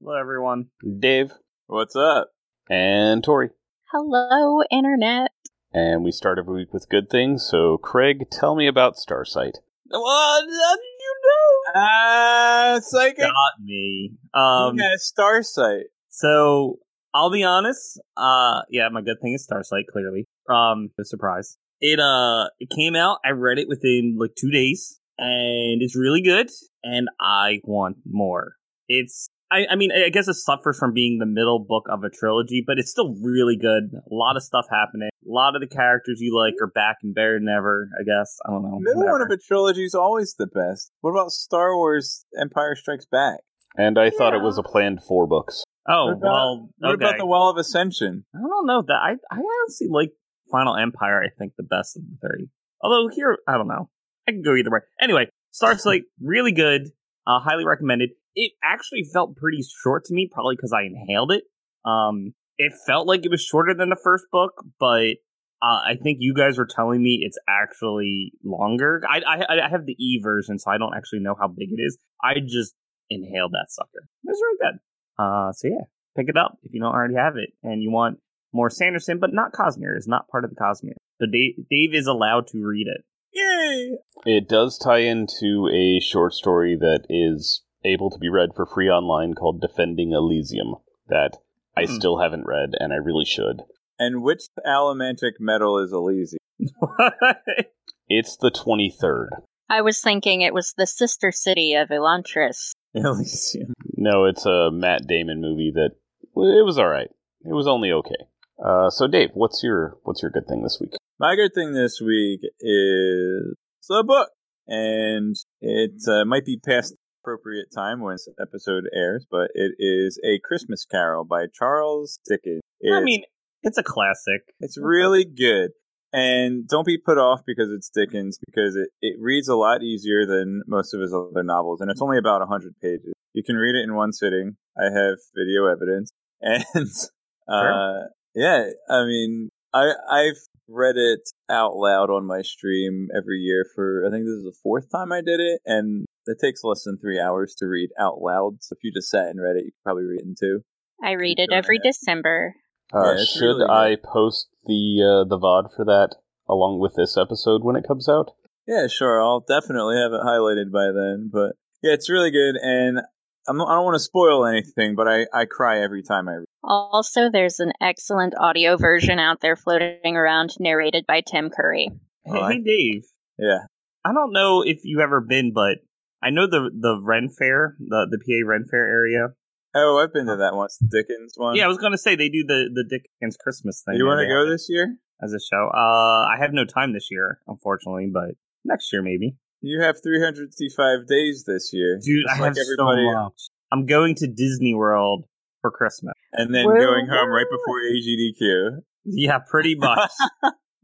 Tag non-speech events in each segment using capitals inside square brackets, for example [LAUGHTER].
Hello, everyone. Dave, What's up? and Tori. Hello, Internet. And we start every week with good things, so Craig, tell me about Starsight. What? How did you know? Ah, psychic. Got me. Um, yeah, Starsight. so I'll be honest. Uh, yeah, my good thing is Starsight. Clearly, um, no surprise. It uh, it came out. I read it within like two days, and it's really good. And I want more. It's. I, I mean, I guess it suffers from being the middle book of a trilogy, but it's still really good. A lot of stuff happening. A lot of the characters you like are back and better than ever. I guess I don't know. Middle one of a trilogy is always the best. What about Star Wars Empire Strikes Back? And I thought it was a planned four books. Oh What about- well. What about the Well of Ascension? I don't know that I I honestly like Final Empire. I think the best of the three. Although here, I don't know. I can go either way. Anyway, Starsight [LAUGHS] really good. Uh, highly recommended. It actually felt pretty short to me, probably because I inhaled it. Um, it felt like it was shorter than the first book, but uh, I think you guys were telling me it's actually longer. I, I I have the E version, so I don't actually know how big it is. I just inhaled that sucker. It was really good. Uh, so yeah, pick it up if you don't already have it and you want more Sanderson, but not Cosmere. is not part of the Cosmere. So Dave, Dave is allowed to read it. Yay! It does tie into a short story that is able to be read for free online called Defending Elysium that I Hmm. still haven't read and I really should. And which allomantic metal is Elysium? [LAUGHS] It's the 23rd. I was thinking it was the sister city of Elantris. Elysium. No, it's a Matt Damon movie that it was all right. It was only okay. Uh, so Dave, what's your what's your good thing this week? My good thing this week is a book, and it uh, might be past appropriate time when this episode airs, but it is A Christmas Carol by Charles Dickens. I mean, it's a classic. It's really good. And don't be put off because it's Dickens, because it, it reads a lot easier than most of his other novels, and it's only about 100 pages. You can read it in one sitting. I have video evidence. [LAUGHS] And, uh, yeah, I mean, I, I've read it out loud on my stream every year for, I think this is the fourth time I did it, and it takes less than three hours to read out loud. So if you just sat and read it, you could probably read it in two. I read it every ahead. December. Uh, Yeah, should really good. I post the uh, the VOD for that along with this episode when it comes out? Yeah, sure. I'll definitely have it highlighted by then. But yeah, it's really good, and I'm, I don't want to spoil anything, but I, I cry every time I read. Also, there's an excellent audio version out there floating around, narrated by Tim Curry. Hey, Oh, I- hey, Dave. Yeah, I don't know if you've ever been, but I know the the Ren Fair, the the PA Ren Fair area. Oh, I've been to that once, the Dickens one. Yeah, I was gonna say they do the the Dickens Christmas thing. you want to go this year? as a show? Uh, I have no time this year, unfortunately, but next year maybe. You have 365 days this year, Dude, I like have everybody so much. I'm going to Disney World for Christmas. and then Well, going home right before AGDQ. Yeah, pretty [LAUGHS] much.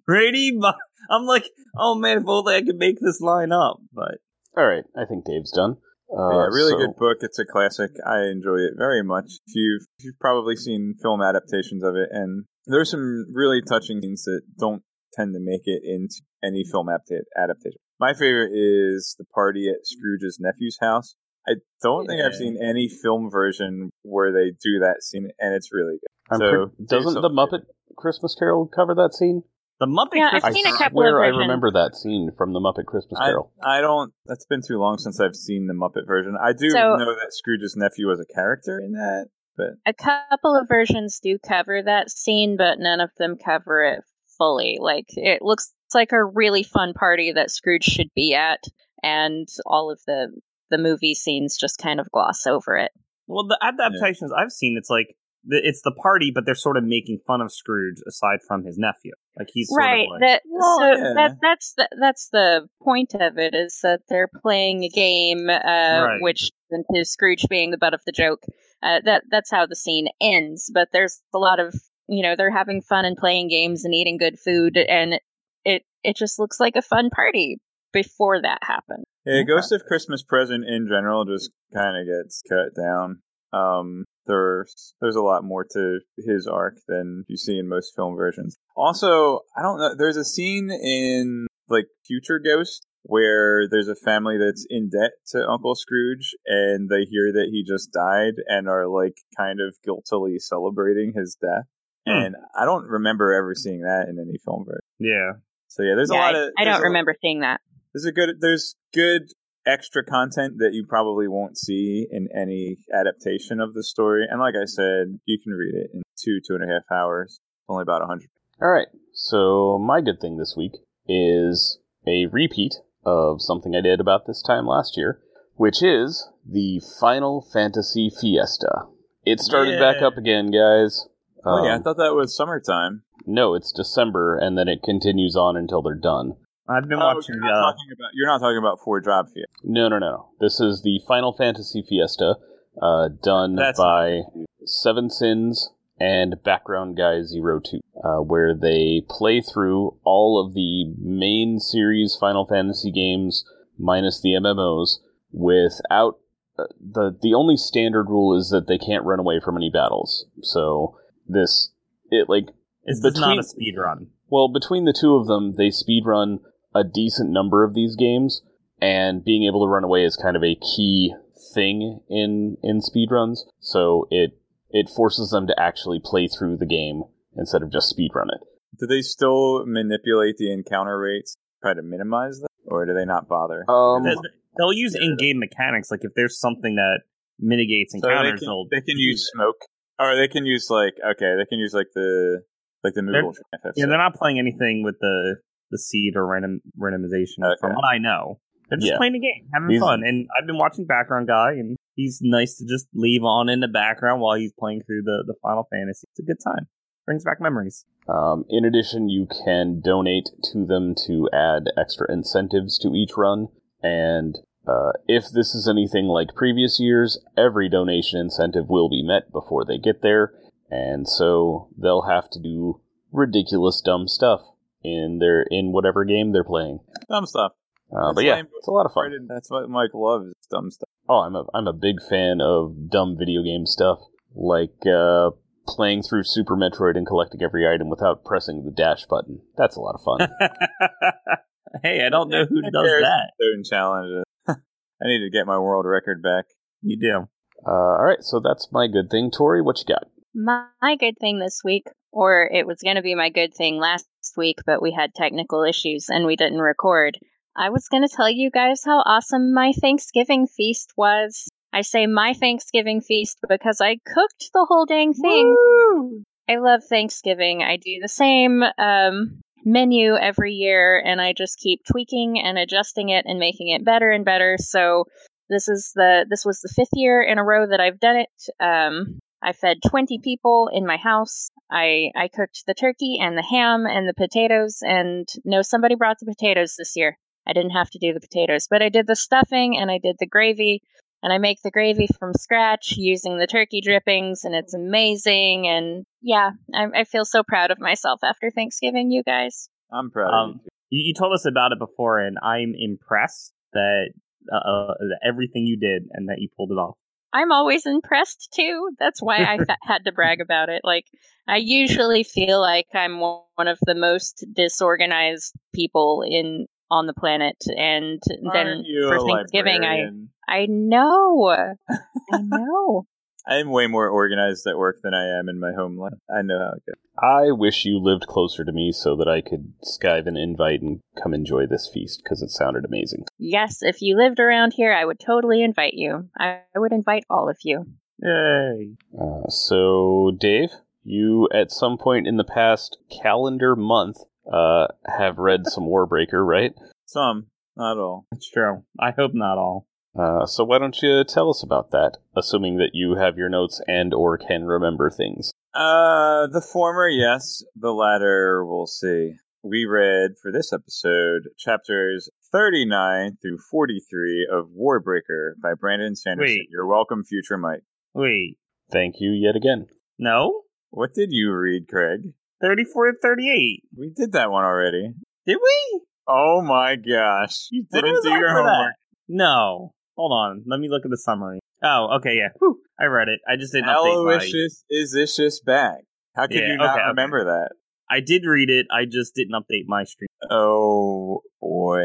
pretty much. I'm like, oh man, if only I could make this line up. But All right, I think Dave's done. Uh, yeah, really so- good book. It's a classic. I enjoy it very much. You've, you've probably seen film adaptations of it, and there's some really touching scenes that don't tend to make it into any film adaptation. My favorite is the party at Scrooge's nephew's house. I don't think I've seen any film version where they do that scene, and it's really good. I'm So, pre- doesn't the something. Muppet Christmas Carol cover that scene? The Muppet Yeah, I've Christmas. I seen a couple swear of I remember that scene from the Muppet Christmas Carol. I don't. That's been too long since I've seen the Muppet version. I do So- know that Scrooge's nephew was a character in that, but A couple of versions do cover that scene, but none of them cover it fully. Like, it looks like a really fun party that Scrooge should be at, and all of the the movie scenes just kind of gloss over it. Well, the adaptations I've seen, it's like the, it's the party, but they're sort of making fun of Scrooge aside from his nephew. Like he's sort right. Of like, that Well, so yeah. that that's the that's the point of it is that they're playing a game, uh, Right. which into Scrooge being the butt of the joke. Uh, that that's how the scene ends. But there's a lot of you know they're having fun and playing games and eating good food, and it it just looks like a fun party before that happened. Yeah, Ghost of Christmas Present in general just kind of gets cut down. Um, there's there's a lot more to his arc than you see in most film versions. Also, I don't know. There's a scene in like Future Ghost where there's a family that's in debt to Uncle Scrooge, and they hear that he just died and are like kind of guiltily celebrating his death. Hmm. And I don't remember ever seeing that in any film version. Yeah. So yeah, there's Yeah, a lot I, of. I there's don't a- remember seeing that. there's a good there's good extra content that you probably won't see in any adaptation of the story and like i said you can read it in two two and a half hours only about a 100 All right. So my good thing this week is a repeat of something I did about this time last year, which is the Final Fantasy Fiesta. It started back up again, guys. oh yeah i Um, thought that was summertime no, it's December, and then it continues on until they're done. I've been Oh, watching. you're, not Uh, talking about, you're not talking about Four Job Fiesta No, no, no. This is the Final Fantasy Fiesta, uh, done That's by not Seven Sins and Background Guy Zero Two, uh, where they play through all of the main series Final Fantasy games minus the MMOs without uh, the the only standard rule is that they can't run away from any battles. So this it like it's just not a speed run. well, between the two of them, they speedrun a decent number of these games, and being able to run away is kind of a key thing in in speedruns. So it it forces them to actually play through the game instead of just speedrun it. do they still manipulate the encounter rates try to minimize them or do they not bother Um, They- They'll use in-game mechanics, like if there's something that mitigates so they encounters, can, they'll can use that. smoke or they can use like okay they can use like the like the They're- Moogle Yeah, they're not playing anything with the the seed or random randomization. Okay. From what I know, they're just Yeah. playing the game, having These- fun. And I've been watching Background Guy, and he's nice to just leave on in the background while he's playing through the the Final Fantasy. It's a good time. Brings back memories. Um, in addition, you can donate to them to add extra incentives to each run. And uh, if this is anything like previous years, every donation incentive will be met before they get there. And so they'll have to do ridiculous, dumb stuff in their in whatever game they're playing. dumb stuff Uh, but yeah, it's a lot of fun. That's what Mike loves, dumb stuff. Oh, I'm a I'm a big fan of dumb video game stuff, like uh, playing through Super Metroid and collecting every item without pressing the dash button. That's a lot of fun. [LAUGHS] hey, I don't know who does that. Certain challenges. [LAUGHS] I need to get my world record back. You do. Uh, all right, so that's my good thing. Tori, what you got? My good thing this week, or it was going to be my good thing last week, but we had technical issues and we didn't record. I was going to tell you guys how awesome my Thanksgiving feast was. I say my Thanksgiving feast because I cooked the whole dang thing. I love Thanksgiving. I do the same um, menu every year, and I just keep tweaking and adjusting it and making it better and better. So this is the this was the fifth year in a row that I've done it. Um, I fed 20 people in my house. I I cooked the turkey and the ham and the potatoes, and no, somebody brought the potatoes this year. I didn't have to do the potatoes, but I did the stuffing and I did the gravy. And I make the gravy from scratch using the turkey drippings, and it's amazing. And yeah, I, I feel so proud of myself after Thanksgiving, you guys. I'm proud Um, you. You, you told us about it before, and I'm impressed that uh, uh, that everything you did and that you pulled it off. I'm always impressed too. That's why I [LAUGHS] fa- had to brag about it. Like, I usually feel like I'm one of the most disorganized people in on the planet, and then Aren't you for Thanksgiving, I? I know, [LAUGHS] I know. I'm way more organized at work than I am in my home life. I know how it goes. I wish you lived closer to me so that I could skive an invite and come enjoy this feast because it sounded amazing. Yes, if you lived around here, I would totally invite you. I, I would invite all of you. Yay! Uh, so, Dave, you at some point in the past calendar month uh, have read some Warbreaker, right? Some, not all. It's true. I hope not all. Uh, so why don't you tell us about that, assuming that you have your notes and or can remember things. Uh, the former, yes. The latter, we'll see. We read for this episode chapters 39 through 43 of Warbreaker by Brandon Sanderson. Wait. You're welcome, future Mike. Wait, Thank you yet again. No, What did you read, Craig? 34 to 38. We did that one already. Did we? Oh my gosh. You didn't do your for that? homework. No. Hold on. Let me look at the summary. Oh, okay, yeah. Whew. I read it. I just didn't update my... Aloysius is this just back? How could Yeah, you not okay, okay. remember that? I did read it. I just didn't update my stream. Oh boy.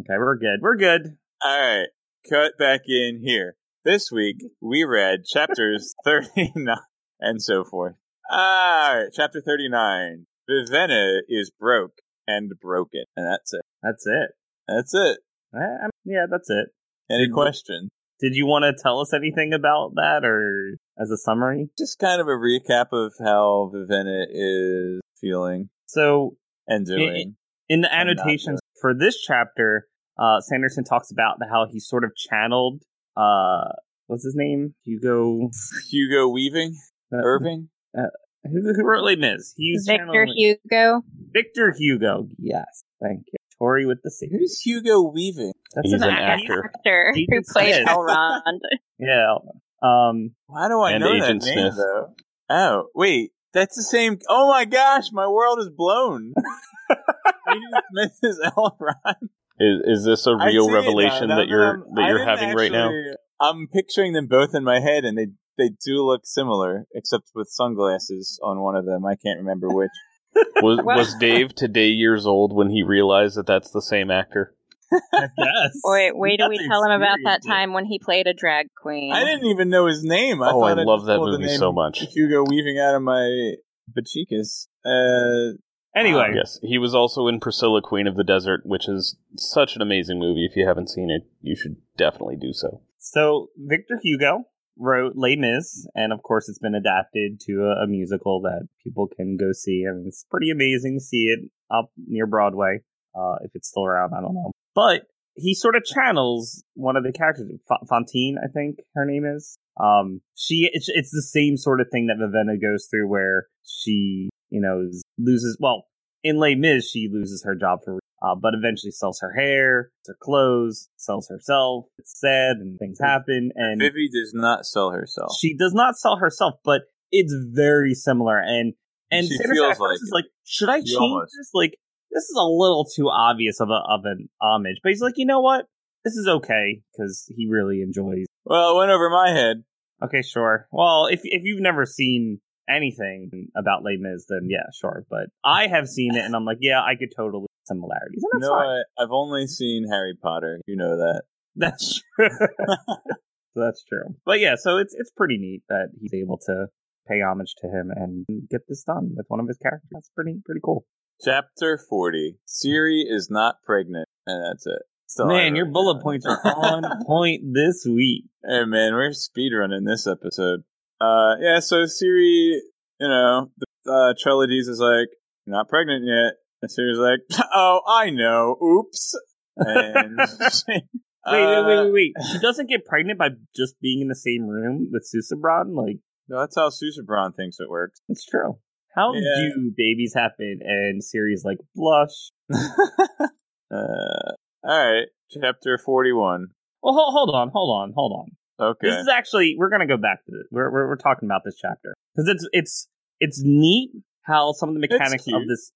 Okay, we're good. We're good. Alright, cut back in here. This week we read chapters [LAUGHS] 39 and so forth. Alright, chapter 39. Vivenna is broke and broken. And that's it. That's it. That's it. I'm- yeah, that's it. Any Mhm. question? Did you want to tell us anything about that or as a summary? Just kind of a recap of how Vivenna is feeling So, and doing. in the annotations for this chapter, uh, Sanderson talks about how he sort of channeled, uh, what's his name? Hugo. [LAUGHS] Hugo Weaving? uh, Irving? Who, who wrote Les Mis? He was Victor channeling- Hugo. Victor Hugo. Yes, thank you. Tori with the C. Who's Hugo Weaving? That's He's an act- actor. Actor who Agent played Smith. [LAUGHS] Elrond. Yeah. Um. Why do I know Agent that name though? Oh, wait. That's the same. Oh my gosh, my world is blown. [LAUGHS] Agent Smith is Elrond. Is is this a real see it now. revelation Now that you're I'm- that you're didn't having right now? I'm picturing them both in my head, and they they do look similar, except with sunglasses on one of them. I can't remember which. Was was [LAUGHS] Dave today years old when he realized that that's the same actor? Yes. [LAUGHS] Wait, wait till got we tell him about that time when he played a drag queen. I didn't even know his name. I Oh, I love that movie so much. Hugo Weaving out of my bachikas. Uh, Anyway, Yes, he was also in Priscilla, Queen of the Desert, which is such an amazing movie. If you haven't seen it, you should definitely do so. so Victor Hugo wrote Les Mis, and of course, it's been adapted to a, a musical that people can go see. and it's pretty amazing to see it up near Broadway. Uh, if it's still around, I don't know. But he sort of channels one of the characters, Fa- Fantine, I think her name is. Um, she it's, it's the same sort of thing that Vivenna goes through, where she, you know, loses. Well, in Les Mis, she loses her job for, uh, but eventually sells her hair, her clothes, sells herself. It's sad, and things happen, and Vivi does not sell herself. she does not sell herself, but it's very similar. And and She feels like is like, should I change almost- this? Like, this is a little too obvious of a of an homage. But he's like, you know what? This is okay because he really enjoys. well, it went over my head. Okay, sure. Well, if if you've never seen anything about Les Mis, then yeah, sure. But I have seen it, and I'm like, yeah, I could totally similarities, and You know fine. what? I've only seen Harry Potter. You know that. [LAUGHS] That's true. [LAUGHS] That's true. But yeah, so it's it's pretty neat that he's able to pay homage to him and get this done with one of his characters. That's pretty pretty cool. Chapter 40. Siri is not pregnant. And that's it. Still, Man, your bullet down. points are on [LAUGHS] point this week. Hey, man, we're speedrunning this episode. Uh, yeah, so Siri, you know, the uh, Treledees is like, you're not pregnant yet. And Siri's like, [LAUGHS] oh, I know. Oops. And [LAUGHS] [LAUGHS] Wait, wait, wait, wait, wait. She doesn't get pregnant by just being in the same room with Susebron? Like, No, that's how Susebron thinks it works. it's true. How Yeah. do babies happen? And Siri's like, blush. uh, alright, chapter 41. Well, hold, hold on, hold on, hold on. Okay. This is actually we're gonna go back to this. We're we're, we're talking about this chapter because it's it's it's neat how some of the mechanics of this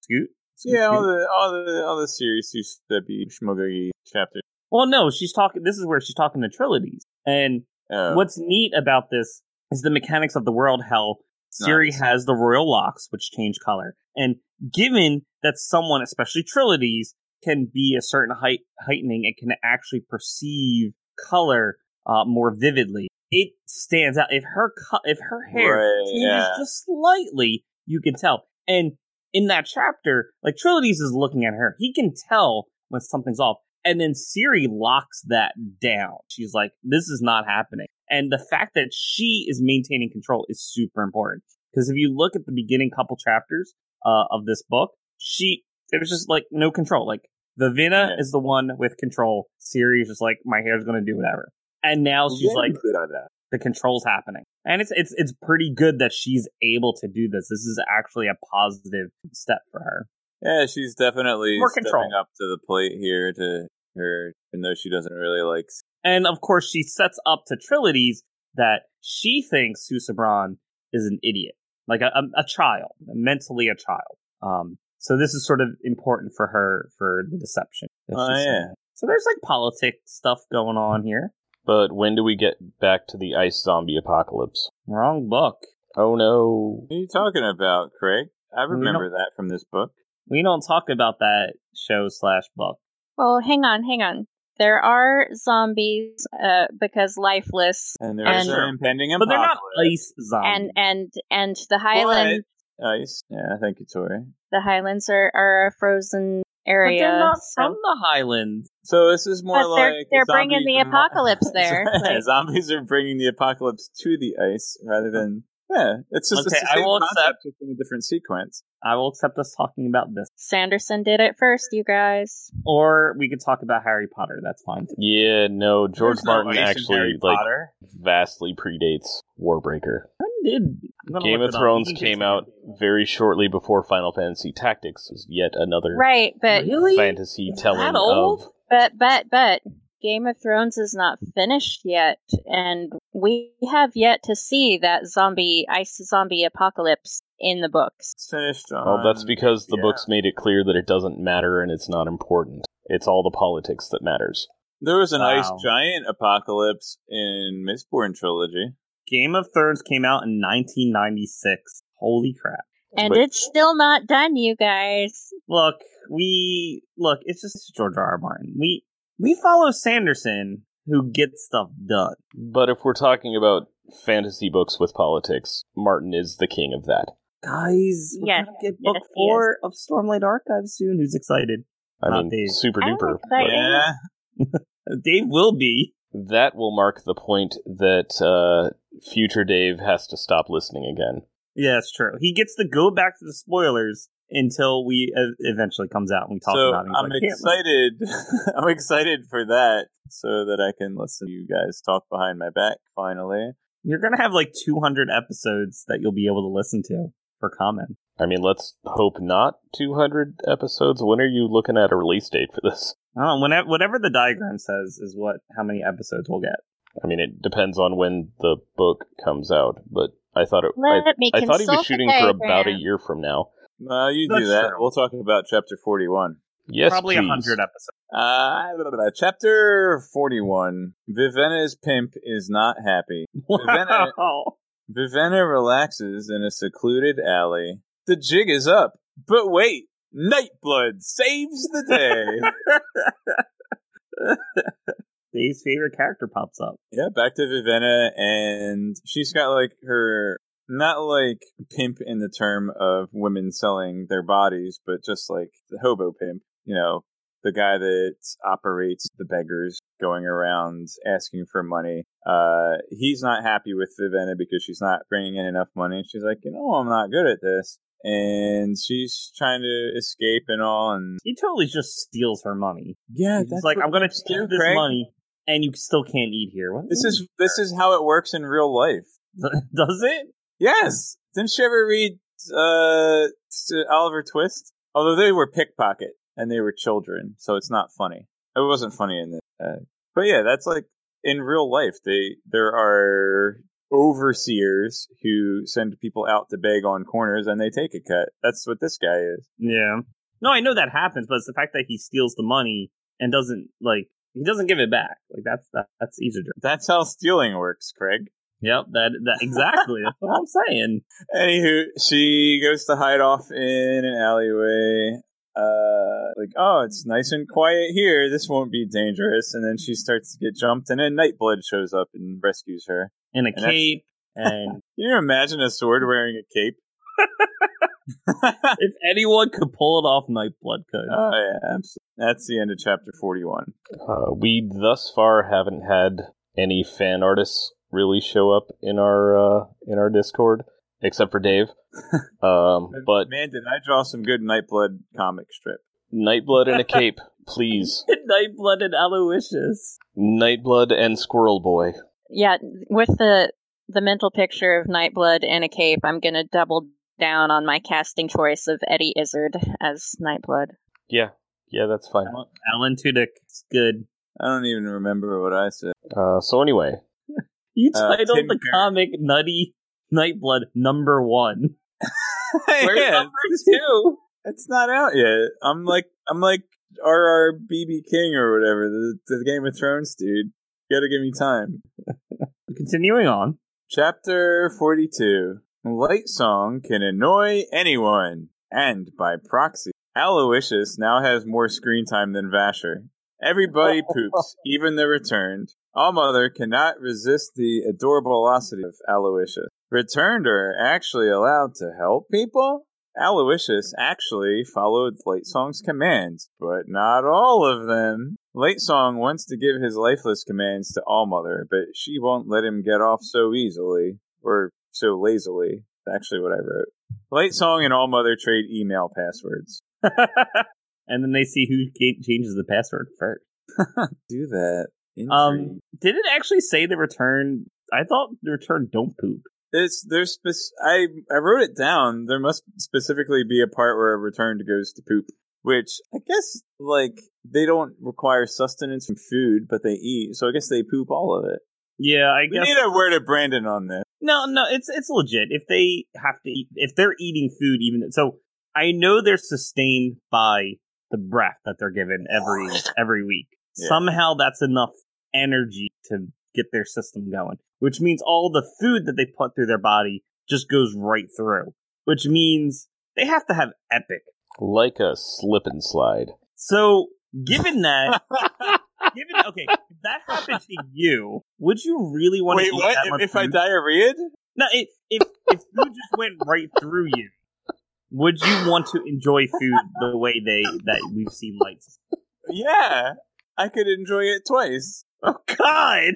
scoot. Scoot, yeah, all the, all the, all the series, Susabi, Shmugagi chapter. Well, no, she's talking. This is where she's talking to Treledees, and Uh, what's neat about this is the mechanics of the world. How Siri Nice. has the royal locks, which change color, and given that someone, especially Treledees, can be a certain height heightening and can actually perceive color uh, more vividly, it stands out. If her co- if her hair Right, changes yeah. just slightly, you can tell. And in that chapter, like Treledees is looking at her, he can tell when something's off. And then Siri locks that down. She's like, this is not happening. And the fact that she is maintaining control is super important. Because if you look at the beginning couple chapters uh, of this book, she, there was just like no control. Like, Vivenna Yeah. is the one with control. Siri is just like, my hair's going to do whatever. And now she's like, the controls happening. And it's it's it's pretty good that she's able to do this. This is actually a positive step for her. Yeah, she's definitely More stepping control. up to the plate here to her, even though she doesn't really like. And of course she sets up to Treledees that she thinks Susebron is an idiot, like a, a, a child, mentally a child. Um, so this is sort of important for her for the deception. Oh, yeah. saying. So there's like politics stuff going on here. But when do we get back to the ice zombie apocalypse? Wrong book. Oh no. What are you talking about, Craig? I remember that from this book. We don't talk about that show slash book. Well, hang on, hang on. There are zombies uh, because lifeless, And there's And- an impending But they're not apocalypse. ice zombies. and and and the Highlands. Ice. Yeah, thank you, Tori. the Highlands are, are a frozen But area. they're not so- from the Highlands. So this is more But they're- like they're bringing the apocalypse [LAUGHS] there, like- zombies are bringing the apocalypse to the ice rather than yeah. It's just Okay, it's the I will concept, accept- just in a different sequence. I will accept us talking about this. Sanderson did it first, you guys. Or we could talk about Harry Potter. That's fine. too. Yeah, no, George There's no Martin ice actually like Potter. vastly predates Warbreaker. When did Game of. Thrones came out very shortly before Final Fantasy Tactics was yet another Right, but Really? fantasy telling That old? of but but but Game of Thrones is not finished yet, and we have yet to see that zombie ice zombie apocalypse in the books. It's finished on. Well, that's because the yeah. books made it clear that it doesn't matter and it's not important. It's all the politics that matters. There was an ice giant apocalypse in Mistborn trilogy. Game of Thrones came out in 1996. Holy crap. And But- it's still not done, you guys. Look, we look. It's just George R. R. Martin. We we follow Sanderson, who gets stuff done. But if we're talking about fantasy books with politics, Martin is the king of that. Guys, we're Yes, gonna get yes, book he four of Stormlight Archives soon. Who's excited? I Not mean, Dave. super duper. Yeah, [LAUGHS] Dave will be. That will mark the point that uh, future Dave has to stop listening again. Yeah, it's true. He gets to go back to the spoilers until we uh, eventually comes out and we talk so about it. I'm like, excited. [LAUGHS] I'm excited for that, so that I can listen to you guys talk behind my back. Finally, You're gonna have like 200 episodes that you'll be able to listen to for comment. I mean, let's hope not 200 episodes. When are you looking at a release date for this? I don't know. Whenever, whatever the diagram says is what how many episodes we'll get. I mean, it depends on when the book comes out, but I thought it. Let I, me I thought he was consult shooting for about a year from now. uh, you do that. true. We'll talk about chapter 41. Yes, Probably a 100 episodes. Uh, blah, blah, blah. chapter 41. Vivenna's pimp is not happy. [LAUGHS] Vivenna- Wow. Vivenna relaxes in a secluded alley. The jig is up, but wait, Nightblood saves the day. [LAUGHS] Dave's favorite character pops up. yeah, back to Vivenna, and she's got like her not like pimp in the term of women selling their bodies, but just like the hobo pimp. You know, the guy that operates the beggars going around asking for money. Uh, he's not happy with Vivenna because she's not bringing in enough money. She's like, you know, I'm not good at this. And she's trying to escape and all. And He totally just steals her money. yeah, He's like, I'm gonna steal this money, and you still can't eat here. What This is this is how it works in real life. [LAUGHS] does it? Yes. Didn't you ever read uh, Oliver Twist? Although they were pickpocket and they were children, so it's not funny. It wasn't funny in this. Uh, but yeah, that's like in real life. They there are overseers who send people out to beg on corners and they take a cut. That's what this guy is. Yeah. No, I know that happens, but it's the fact that he steals the money and doesn't like he doesn't give it back. Like that's that, that's easy. That's how stealing works, Craig. Yep, that that exactly. that's what I'm saying. Anywho, she goes to hide off in an alleyway. Uh, like, oh, it's nice and quiet here. This won't be dangerous. And then she starts to get jumped, and then Nightblood shows up and rescues her. In a And cape, and [LAUGHS] Can you imagine a sword wearing a cape? [LAUGHS] if anyone could pull it off, Nightblood could. Oh yeah, absolutely. That's the end of chapter forty-one. Uh, we thus far haven't had any fan artists really show up in our uh, in our Discord, except for Dave. [LAUGHS] Um, but man, did I draw some good Nightblood comic strip? Nightblood and a [LAUGHS] cape, please. Nightblood and Aloysius. Nightblood and Squirrel Boy. Yeah, with the the mental picture of Nightblood and a cape, I'm gonna double down on my casting choice of Eddie Izzard as Nightblood. Yeah, yeah, that's fine. Alan Tudyk. It's good. I don't even remember what I said. Uh, so anyway, [LAUGHS] You Uh, titled Tim the Curry. comic Nutty Nightblood number one. [LAUGHS] Where's yeah, number two? it's not out yet. I'm like I'm like RRBB King or whatever, the, the Game of Thrones dude. You gotta give me time. Continuing on. Chapter 42. Light Song can annoy anyone, and by proxy. Aloysius now has more screen time than Vasher. Everybody [LAUGHS] poops, even the returned. All Mother cannot resist the adorable velocity of Aloysius. Returned are actually allowed to help people? Aloysius actually followed Light Song's commands, but not all of them. Light Song wants to give his lifeless commands to All Mother, but she won't let him get off so easily, or so lazily. That's actually what I wrote. Light Song and All Mother trade email passwords. [LAUGHS] and then they see who changes the password first. [LAUGHS] Do that. Um, did it actually say the return? I thought the return don't poop. It's there's I I wrote it down. There must specifically be a part where a returned goes to poop, which I guess like they don't require sustenance from food, but they eat. So I guess they poop all of it. Yeah, I We guess. need a word of Brandon on this. No, no, it's it's legit. If they have to eat, if they're eating food, even so, I know they're sustained by the breath that they're given every every week. Yeah. Somehow, that's enough energy to get their system going, which means all the food that they put through their body just goes right through. Which means they have to have epic. Like a slip and slide. So, given that, [LAUGHS] given okay, if that happened to you, would you really want to eat what? that If, much if I food? diarrheaed? No, if, if if food just went right through you, would you want to enjoy food the way they that we've seen lights? Yeah, I could enjoy it twice. Oh God!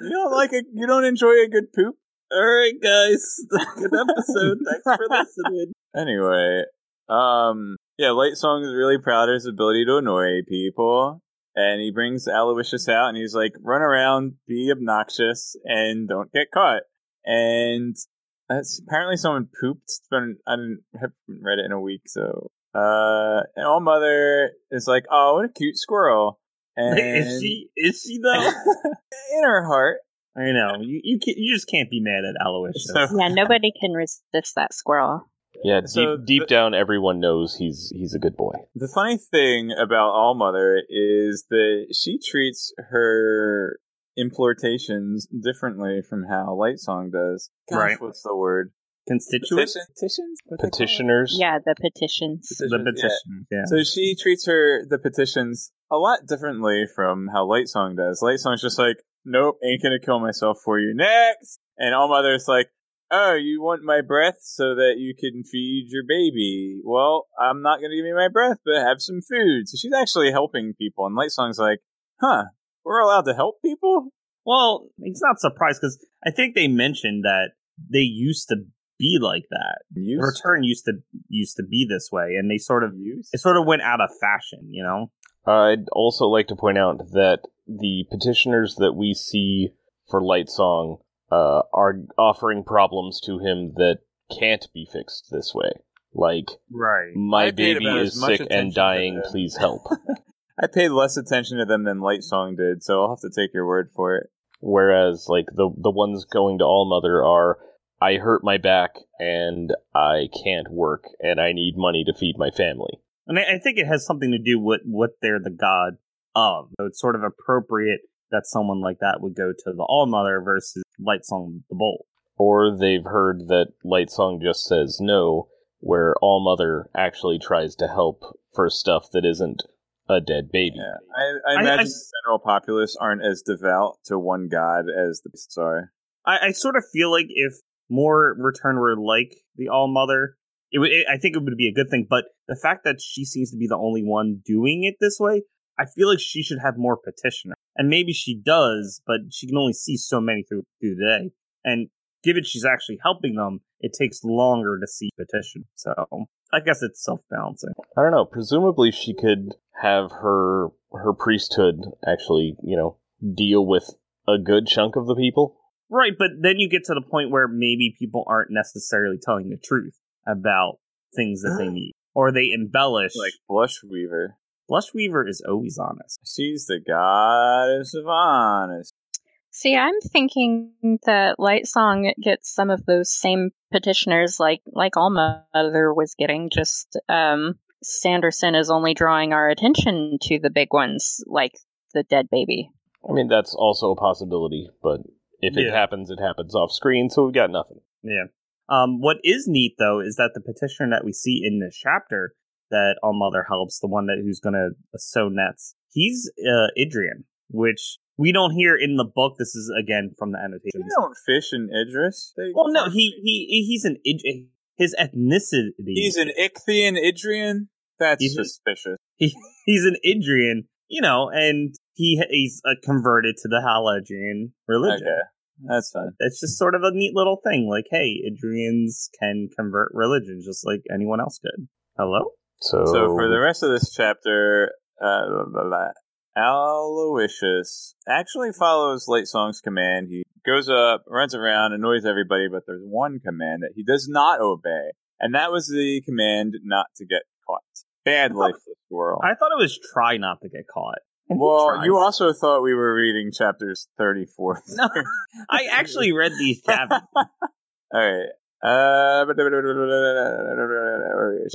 You don't like a you don't enjoy a good poop. All right, guys, good episode. Thanks for [LAUGHS] listening. Anyway, um, yeah, Light Song is really proud of his ability to annoy people. And he brings Aloysius out and he's like, run around, be obnoxious, and don't get caught. And that's apparently someone pooped. It's been, I haven't read it in a week, so. Uh, and All Mother is like, oh, what a cute squirrel. [LAUGHS] And is she? Is she though? [LAUGHS] in her heart. I know you. You, can, you just can't be mad at Aloysius. So- Yeah, nobody can resist that squirrel. Yeah, So deep deep the- down, everyone knows he's he's a good boy. The funny thing about All Mother is that she treats her importations differently from how Light Song does. Gosh, Right. What's the word? Constituents. Petitions? What they call it? Petitioners. Yeah, the petitions. The Petitions, yeah. petition. Yeah. So she treats her the petitions a lot differently from how Light Song does. Light Song's just like, nope, ain't gonna kill myself for you. Next, and All Mother's like, oh, you want my breath so that you can feed your baby? Well, I'm not gonna give you my breath, but have some food. So she's actually helping people, and Light Song's like, huh, we're allowed to help people. Well, he's not surprised because I think they mentioned that they used to be like that. Used The return used to used to be this way, and they sort of Used? it sort of went out of fashion. You know. I'd also like to point out that the petitioners that we see for Light Song uh, are offering problems to him that can't be fixed this way. Like, Right. my I baby is sick and dying, please help. [LAUGHS] I paid less attention to them than Light Song did, so I'll have to take your word for it. Whereas, like, the, the ones going to All Mother are, I hurt my back and I can't work and I need money to feed my family. And I, I think it has something to do with what they're the god of. So it's sort of appropriate that someone like that would go to the All Mother versus Light Song the Bold. Or they've heard that Light Song just says no, where All Mother actually tries to help for stuff that isn't a dead baby. Yeah, I, I I- imagine I- the general populace aren't as devout to one god as the beasts are. I, I sort of feel like if more Return were like the All Mother, it would. It, I think it would be a good thing. But the fact that she seems to be the only one doing it this way, I feel like she should have more petitioner. And maybe she does, but she can only see so many through through the day. And given she's actually helping them, it takes longer to see petition. So I guess it's self balancing. I don't know. Presumably, she could have her her priesthood actually, you know, deal with a good chunk of the people. Right, but then you get to the point where maybe people aren't necessarily telling the truth about things that they [GASPS] need, or they embellish. Like Blushweaver. Blushweaver is always honest. She's the goddess of honest. See, I'm thinking that Light Song gets some of those same petitioners like like Alma Mother was getting, just um Sanderson is only drawing our attention to the big ones, like the dead baby. I mean, that's also a possibility, but if it Yeah. happens, it happens off screen, so we've got nothing. Yeah. Um, what is neat though is that the petitioner that we see in this chapter that All Mother helps, the one that who's gonna sew nets, he's uh, Idrian, which we don't hear in the book. This is again from the You annotations. don't fish in Idris. They- Well, no, he he he's an Id- his ethnicity. He's an Ichthian Idrian? That's He's suspicious. he, [LAUGHS] he's an Idrian, you know, and he he's uh, converted to the Hallandren religion. Okay. That's fine. It's just sort of a neat little thing. Like, hey, Idrians can convert religions just like anyone else could. Hello? So, So for the rest of this chapter, uh, blah, blah, blah, Aloysius actually follows Light Song's command. He goes up, runs around, annoys everybody, but there's one command that he does not obey, and that was the command not to get caught. Bad lifeless squirrel. I thought it was try not to get caught. Well, you also thought we were reading chapters 34. [LAUGHS] No, I actually read these [LAUGHS] chapters. All right.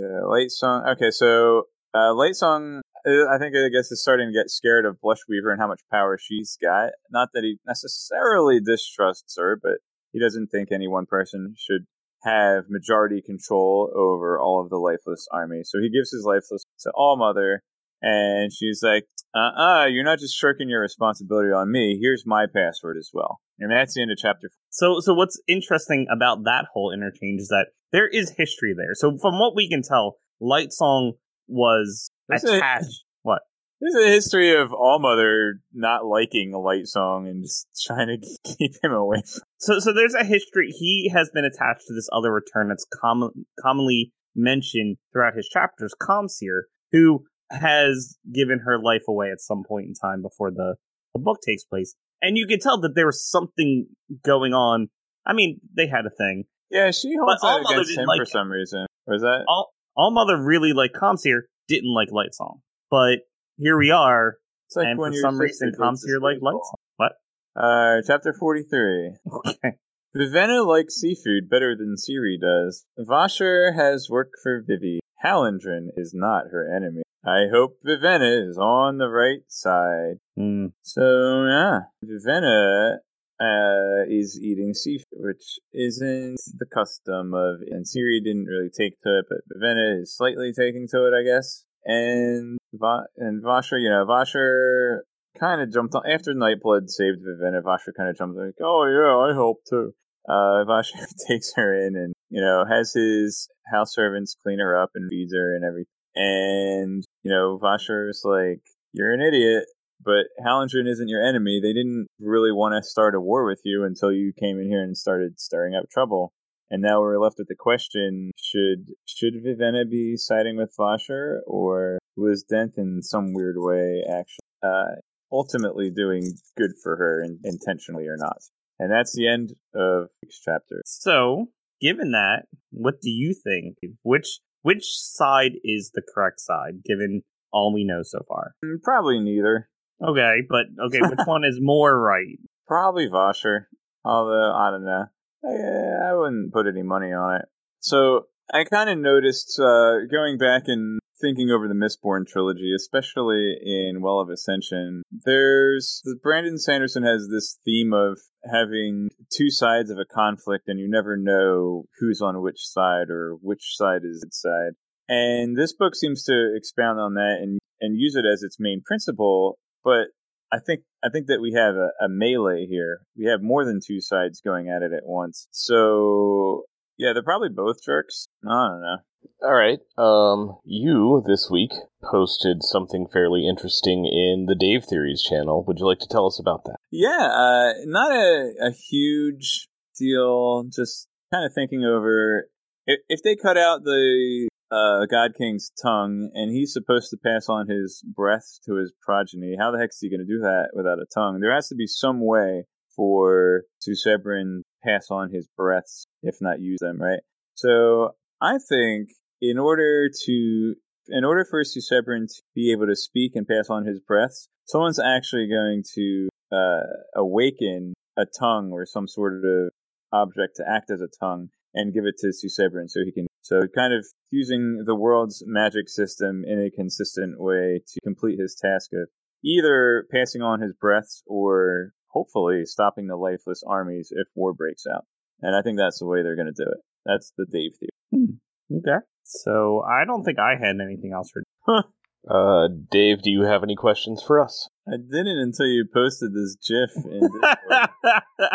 Uh, late song. Okay, so uh, late song. uh, I think I guess is starting to get scared of Blushweaver and how much power she's got. Not that he necessarily distrusts her, but he doesn't think any one person should have majority control over all of the lifeless army. So he gives his lifeless to All Mother, and she's like, "Uh, uh you're not just shirking your responsibility on me. Here's my password as well." And that's the end of chapter Four. So, so what's interesting about that whole interchange is that there is history there. So, from what we can tell, Light Song was a- attached. What? There's a history of All Mother not liking a light song and just [LAUGHS] trying to keep him away from So, so there's a history. He has been attached to this other return that's common, commonly mentioned throughout his chapters, Calmseer, who has given her life away at some point in time before the, the book takes place. And you can tell that there was something going on. I mean, they had a thing. Yeah, she holds All that against him like for some reason. Was that? All, All Mother really liked Calmseer, didn't like Light Song. But here we are, like and for some reason, Calmseer liked Light. Song. What? Uh, chapter 43. Okay. Vivenna likes seafood better than Siri does. Vasher has work for Vivi. Hallandren is not her enemy. I hope Vivenna is on the right side. Hmm. So yeah, Vivenna uh, is eating seafood, which isn't the custom of. And Siri didn't really take to it, but Vivenna is slightly taking to it, I guess. And Va- and Vasher, you know, Vasher kind of jumped on after Nightblood saved Vivenna. Vasher kind of jumped like, "Oh yeah, I help too." Uh, Vasher [LAUGHS] takes her in and you know has his house servants clean her up and feeds her and everything. And you know, Vasher's like, "You're an idiot." But Hallandren isn't your enemy. They didn't really want to start a war with you until you came in here and started stirring up trouble. And now we're left with the question: Should should Vivenna be siding with Vasher, or was Denth in some weird way actually uh, ultimately doing good for her, in, intentionally or not? And that's the end of each chapter. So, given that, what do you think? Which which side is the correct side, given all we know so far? Mm, Probably neither. Okay, but okay, which [LAUGHS] one is more right? Probably Vasher. Although, I don't know. I, I wouldn't put any money on it. So, I kind of noticed, uh, going back and thinking over the Mistborn trilogy, especially in Well of Ascension, there's, Brandon Sanderson has this theme of having two sides of a conflict and you never know who's on which side or which side is its side. And this book seems to expound on that and, and use it as its main principle, but I think I think that we have a, a melee here. We have more than two sides going at it at once. So yeah, they're probably both jerks. I don't know. All right. Um, you this week posted something fairly interesting in the Dave Theories channel. Would you like to tell us about that? Yeah, uh, not a, a huge deal. Just kind of thinking over if, if they cut out the uh, God King's tongue and he's supposed to pass on his breath to his progeny, how the heck is he going to do that without a tongue? There has to be some way for Susebron pass on his breaths, if not use them, right? So I think in order to in order for Susebron to be able to speak and pass on his breaths, someone's actually going to uh, awaken a tongue or some sort of object to act as a tongue and give it to Susebron so he can. So kind of using the world's magic system in a consistent way to complete his task of either passing on his breaths or hopefully stopping the lifeless armies if war breaks out. And I think that's the way they're going to do it. That's the Dave theory. Okay. So I don't think I had anything else for. [LAUGHS] Uh, Dave, do you have any questions for us? I didn't until you posted this GIF. In [LAUGHS]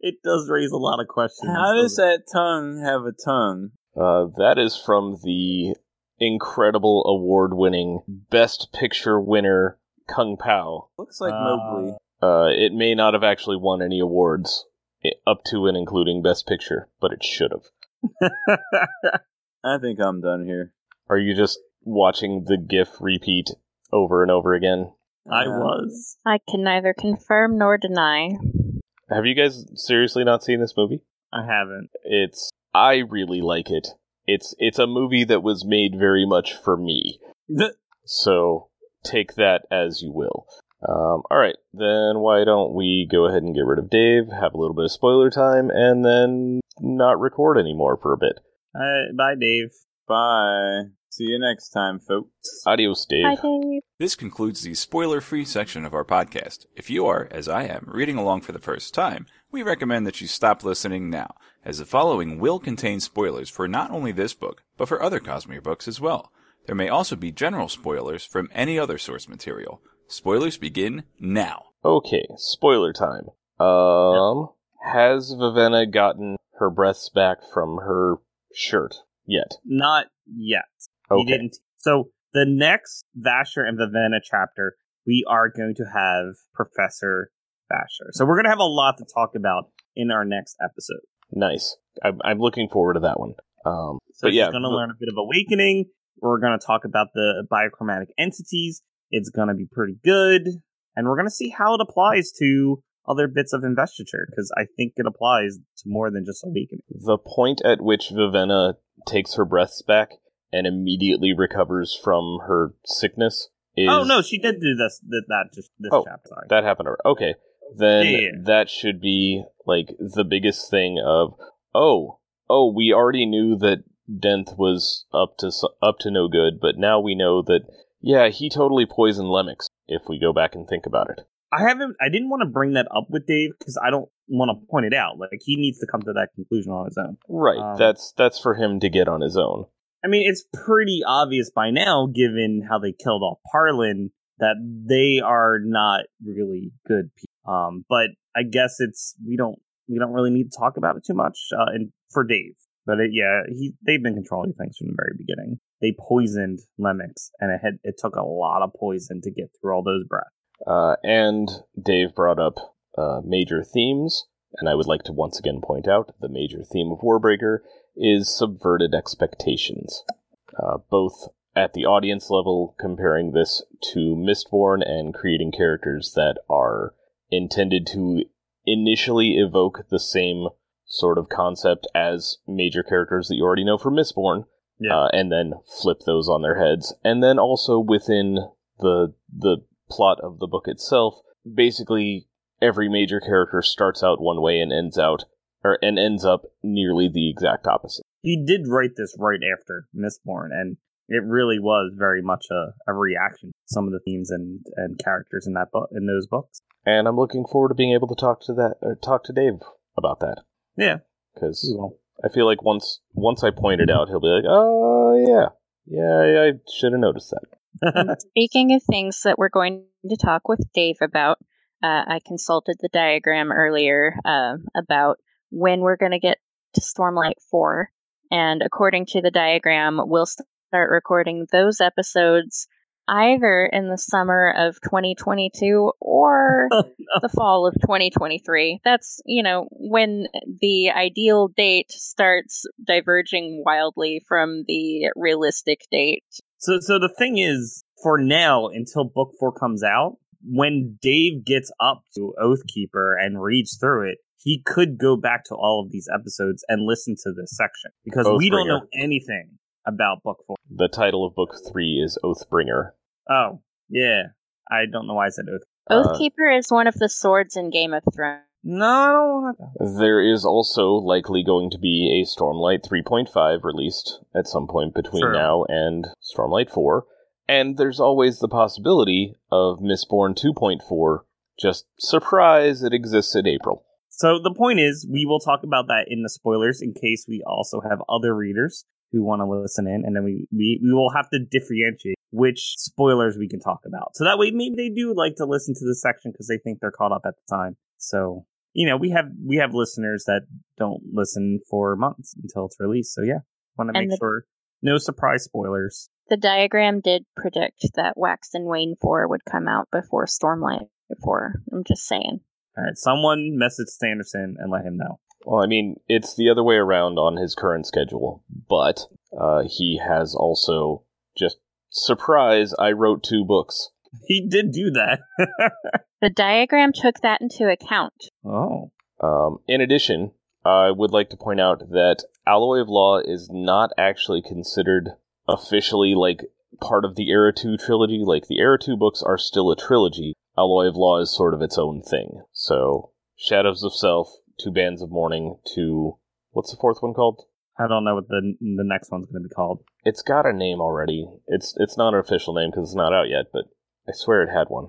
it does raise a lot of questions. How does that tongue have a tongue? Uh, that is from the incredible award-winning Best Picture winner Kung Pow. Looks like Uh, Mowgli. Uh, it may not have actually won any awards, up to and including Best Picture, but it should have. [LAUGHS] I think I'm done here. Are you just watching the GIF repeat over and over again? I Yeah. was. I can neither confirm nor deny. Have you guys seriously not seen this movie? I haven't. It's I really like it. It's it's a movie that was made very much for me. So take that as you will. Um, all right, then why don't we go ahead and get rid of Dave, have a little bit of spoiler time, and then not record anymore for a bit. Uh, bye, Dave. Bye. See you next time, folks. Adios, Dave. Hi, Dave. This concludes the spoiler free section of our podcast. If you are, as I am, reading along for the first time, we recommend that you stop listening now, as the following will contain spoilers for not only this book, but for other Cosmere books as well. There may also be general spoilers from any other source material. Spoilers begin now. Okay, spoiler time. Um, has Vivenna gotten her breaths back from her shirt yet? Not yet. He didn't. So the next Vasher and Vivenna chapter, we are going to have Professor Vasher. So we're going to have a lot to talk about in our next episode. Nice. I'm, I'm looking forward to that one. Um, So but yeah, going to learn a bit of awakening. We're going to talk about the biochromatic entities. It's going to be pretty good. And we're going to see how it applies to other bits of investiture, because I think it applies to more than just awakening. the point at which Vivenna takes her breaths back and immediately recovers from her sickness is oh, no, she did do this, that, that just this Oh, chapter. Sorry. that happened. Okay, then yeah. that should be like the biggest thing of oh oh we already knew that Denth was up to up to no good, but now we know that yeah he totally poisoned Lemix. If we go back and think about it, I haven't. I didn't want to bring that up with Dave because I don't want to point it out. Like he needs to come to that conclusion on his own. right? Um, that's that's for him to get on his own. I mean, it's pretty obvious by now, given how they killed off Parlin, that they are not really good people. Um, but I guess it's we don't we don't really need to talk about it too much. Uh, and for Dave, but it, yeah, he they've been controlling things from the very beginning. They poisoned Lemix, and it had it took a lot of poison to get through all those breaths. Uh, and Dave brought up uh, major themes, and I would like to once again point out the major theme of Warbreaker is subverted expectations, uh, both at the audience level, comparing this to Mistborn and creating characters that are intended to initially evoke the same sort of concept as major characters that you already know from Mistborn, Yeah. uh, and then flip those on their heads, and then also within the the plot of the book itself, basically every major character starts out one way and ends out or and ends up nearly the exact opposite. he did write this right after Mistborn, and it really was very much a, a reaction to some of the themes and, and characters in that book in those books. And I'm looking forward to being able to talk to that talk to Dave about that Yeah, because. I feel like once once I point it out, he'll be like, "Oh yeah, yeah I should have noticed that." [LAUGHS] Speaking of things that we're going to talk with Dave about, uh, I consulted the diagram earlier uh, about when we're going to get to Stormlight 4. And according to the diagram, we'll start recording those episodes either in the summer of 2022 or [LAUGHS] the fall of 2023. That's, you know, when the ideal date starts diverging wildly from the realistic date. So, so the thing is, for now, until book four comes out, when Dave gets up to Oathkeeper and reads through it, he could go back to all of these episodes and listen to this section because we don't know anything about book four. The title of book three is Oathbringer. Oh, yeah. I don't know why I said Oath. Uh, Oathkeeper is one of the swords in Game of Thrones. No, I don't want that. There is also likely going to be a Stormlight 3.5 released at some point between now and Stormlight 4. And there's always the possibility of Mistborn 2.4. Just surprise, it exists in April. So the point is, we will talk about that in the spoilers in case we also have other readers who want to listen in, and then we, we, we will have to differentiate which spoilers we can talk about. So that way, maybe they do like to listen to this section because they think they're caught up at the time. So you know, we have we have listeners that don't listen for months until it's released. So yeah, want to make the- sure no surprise spoilers. The diagram did predict that Wax and Wayne 4 would come out before Stormlight 4. I'm just saying. All right, someone message Sanderson and let him know. Well, I mean, it's the other way around on his current schedule, but uh, he has also just surprise. I wrote two books. He did do that. [LAUGHS] The diagram took that into account. oh, Um, in addition, I would like to point out that Alloy of Law is not actually considered officially like part of the Era 2 trilogy. Like the Era 2 books are still a trilogy. Alloy of Law is sort of its own thing. So, Shadows of Self, Two Bands of Mourning, to what's the fourth one called? I don't know what the the next one's going to be called. It's got a name already. It's it's not an official name because it's not out yet, but I swear it had one.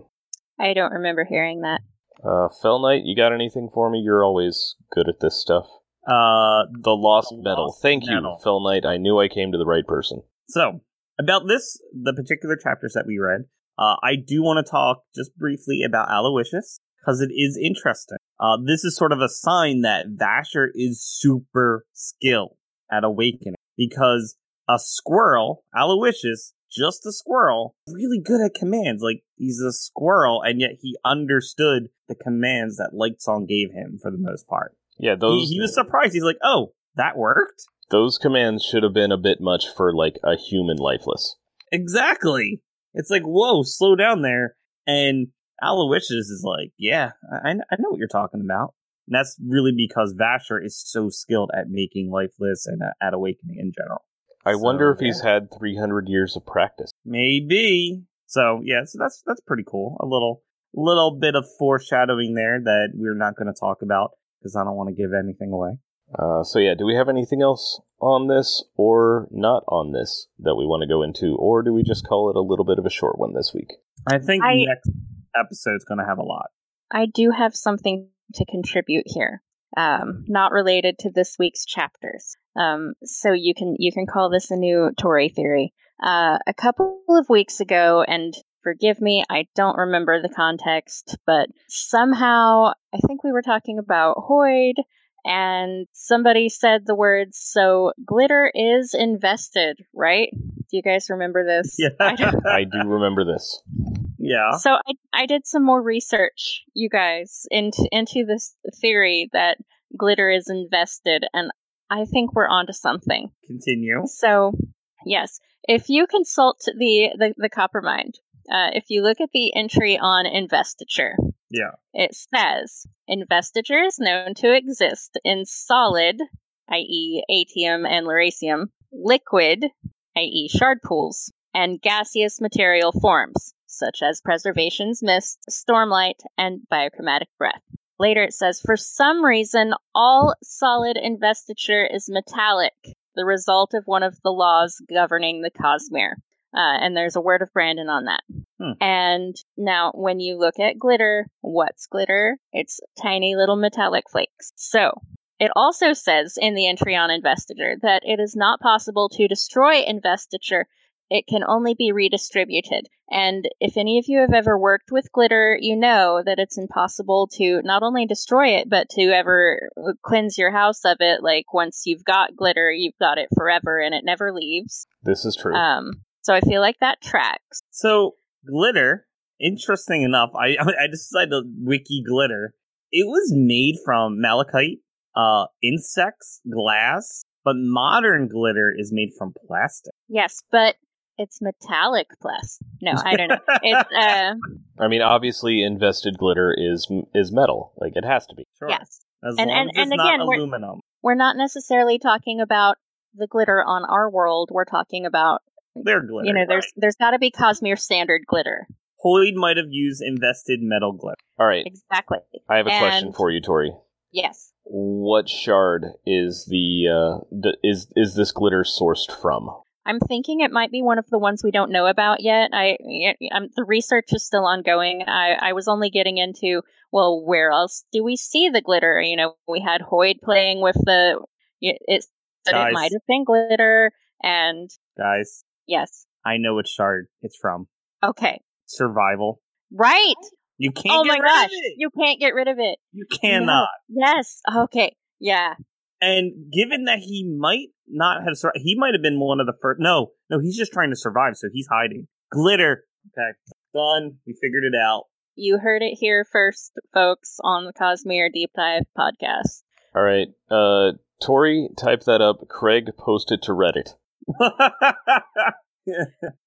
I don't remember hearing that. Uh, Fell Knight, you got anything for me? You're always good at this stuff. Uh, The Lost The Metal. Lost Thank Metal. you, Fell Knight. I knew I came to the right person. So, about this, the particular chapters that we read, uh, I do want to talk just briefly about Aloysius, because it is interesting. Uh, this is sort of a sign that Vasher is super skilled at awakening, because a squirrel, Aloysius, just a squirrel, really good at commands. Like, he's a squirrel, and yet he understood the commands that Lightsong gave him for the most part. Yeah, those he was surprised. He's like, oh, that worked? those commands should have been a bit much for like a human lifeless. Exactly. It's like, whoa, slow down there. And Aloysius is like, yeah, I, I know what you're talking about. And that's really because Vasher is so skilled at making lifeless and uh, at awakening in general. I So, wonder if yeah. he's had 300 years of practice. Maybe. So yeah, so that's that's pretty cool. A little little bit of foreshadowing there that we're not going to talk about because I don't want to give anything away. Uh, so yeah, do we have anything else on this or not on this that we want to go into, or do we just call it a little bit of a short one this week? I think I- next episode's going to have a lot. I do have something to contribute here, um, not related to this week's chapters. Um, so you can you can call this a new Tori theory. Uh, a couple of weeks ago, and forgive me, I don't remember the context, but somehow I think we were talking about Hoid, and somebody said the words. So glitter is invested, right? Do you guys remember this? I [LAUGHS] I do remember this. yeah. so I I did some more research, you guys, into into this theory that glitter is invested, and I think we're onto something. Continue. So, yes, if you consult the the, the Coppermind, uh, if you look at the entry on investiture, Yeah. it says investiture is known to exist in solid, i.e., atium and lerasium, liquid, i.e., shard pools, and gaseous material forms, such as preservations, mist, stormlight, and biochromatic breath. Later it says, for some reason, all solid investiture is metallic, the result of one of the laws governing the Cosmere. Uh, and there's a word of Brandon on that. Hmm. And now, when you look at glitter, what's glitter? It's tiny little metallic flakes. So, it also says in the entry on investiture that it is not possible to destroy investiture. It can only be redistributed. And if any of you have ever worked with glitter, you know that it's impossible to not only destroy it, but to ever cleanse your house of it. Like once you've got glitter, you've got it forever and it never leaves. This is true. Um, so I feel like that tracks. So glitter, interesting enough, I [LAUGHS] I decided to wiki glitter. It was made from malachite, uh, insects, glass, but modern glitter is made from plastic. Yes, but it's metallic plus. No, I don't know. [LAUGHS] It's uh I mean, obviously, invested glitter is is metal. Like it has to be. Sure. yes. As And- long and- as it's and not again, we're- aluminum. We're not necessarily talking about the glitter on our world. We're talking about They're glitter. you know, there's there's got to be Cosmere standard glitter. Hoid might have used invested metal glitter. All right, Exactly. I have a question for you, Tori. Yes. What shard is the uh, d- is is this glitter sourced from? I'm thinking it might be one of the ones we don't know about yet. I, I'm, the research is still ongoing. I, I was only getting into well, where else do we see the glitter? You know, we had Hoid playing with the. It Guys. it might have been glitter, and Guys, yes, I know which shard it's from. okay, Survival. right. You can't oh get my rid gosh, of it. you can't get rid of it. You cannot. Yes. Okay. Yeah. And given that he might not have survived, he might have been one of the first. No, no, he's just trying to survive, so he's hiding. Glitter. Okay, done. We figured it out. You heard it here first, folks, on the Cosmere Deep Dive podcast. All right, uh, Tori, type that up. Craig, post it to Reddit. [LAUGHS]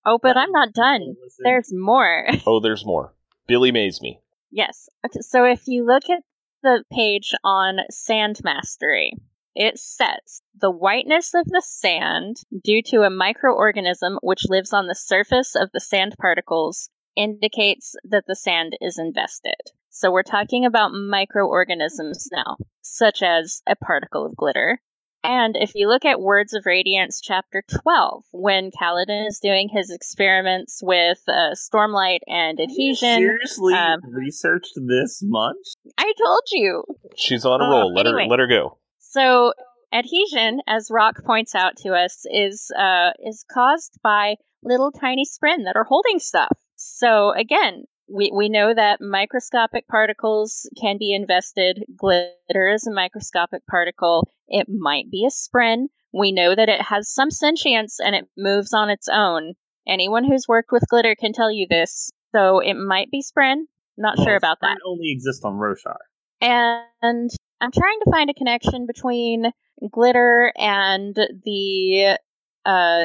Oh, but I'm not done. There's more. [LAUGHS] Oh, there's more. Billy Mays me. yes. Okay, so if you look at the page on Sand Mastery, it says the whiteness of the sand, due to a microorganism which lives on the surface of the sand particles, indicates that the sand is invested. So we're talking about microorganisms now, such as a particle of glitter. And if you look at Words of Radiance, chapter 12, when Kaladin is doing his experiments with uh, Stormlight and You Adhesion, seriously um, researched this much? I told you. She's on a Uh, roll. Let anyway. her let her go. So adhesion, as Rock points out to us, is uh, is caused by little tiny spren that are holding stuff. So again, we, we know that microscopic particles can be invested. Glitter is a microscopic particle. It might be a spren. We know that it has some sentience and it moves on its own. Anyone who's worked with glitter can tell you this. So it might be spren. Not sure Well, about that. Only exists on Roshar. And I'm trying to find a connection between glitter and the uh,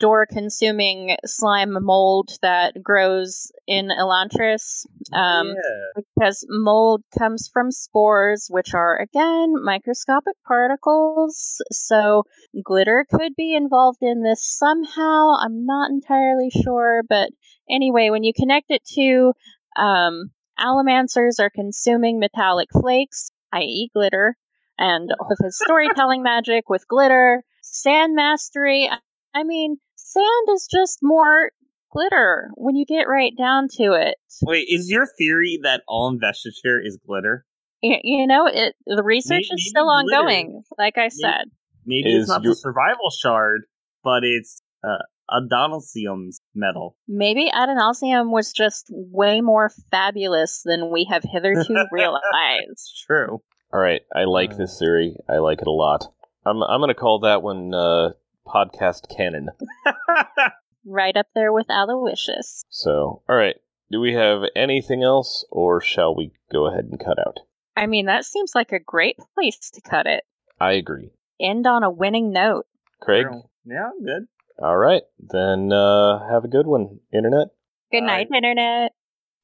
door consuming slime mold that grows in Elantris. Um, yeah. Because mold comes from spores, which are, again, microscopic particles. So glitter could be involved in this somehow. I'm not entirely sure. But anyway, when you connect it to um, Allomancers are consuming metallic flakes, i.e., glitter, and with his storytelling magic with glitter, sand mastery. I- I mean, sand is just more glitter when you get right down to it. Wait, is your theory that all investiture is glitter? Y- You know, it the research Maybe is still glitter. ongoing. Like I said, Maybe Is it's not your- the survival shard, but it's uh, Adonalsium's metal. maybe Adonalsium was just way more fabulous than we have hitherto [LAUGHS] realized. True. All right, I like Uh. this theory. I like it a lot. I'm I'm gonna call that one uh, podcast canon. [LAUGHS] Right up there with Aloysius. So, all right. Do we have anything else, or shall we go ahead and cut out? I mean, that seems like a great place to cut it. I agree. End on a winning note. Craig. Yeah, I'm good. All right. Then uh, have a good one, Internet. Good night, Internet.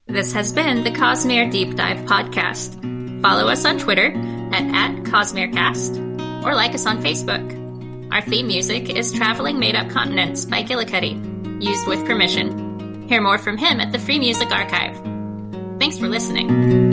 This has been the Cosmere Deep Dive Podcast. Follow us on Twitter at, at CosmereCast or like us on Facebook. Our theme music is Traveling Made Up Continents by Gillicuddy, used with permission. Hear more from him at the Free Music Archive. Thanks for listening.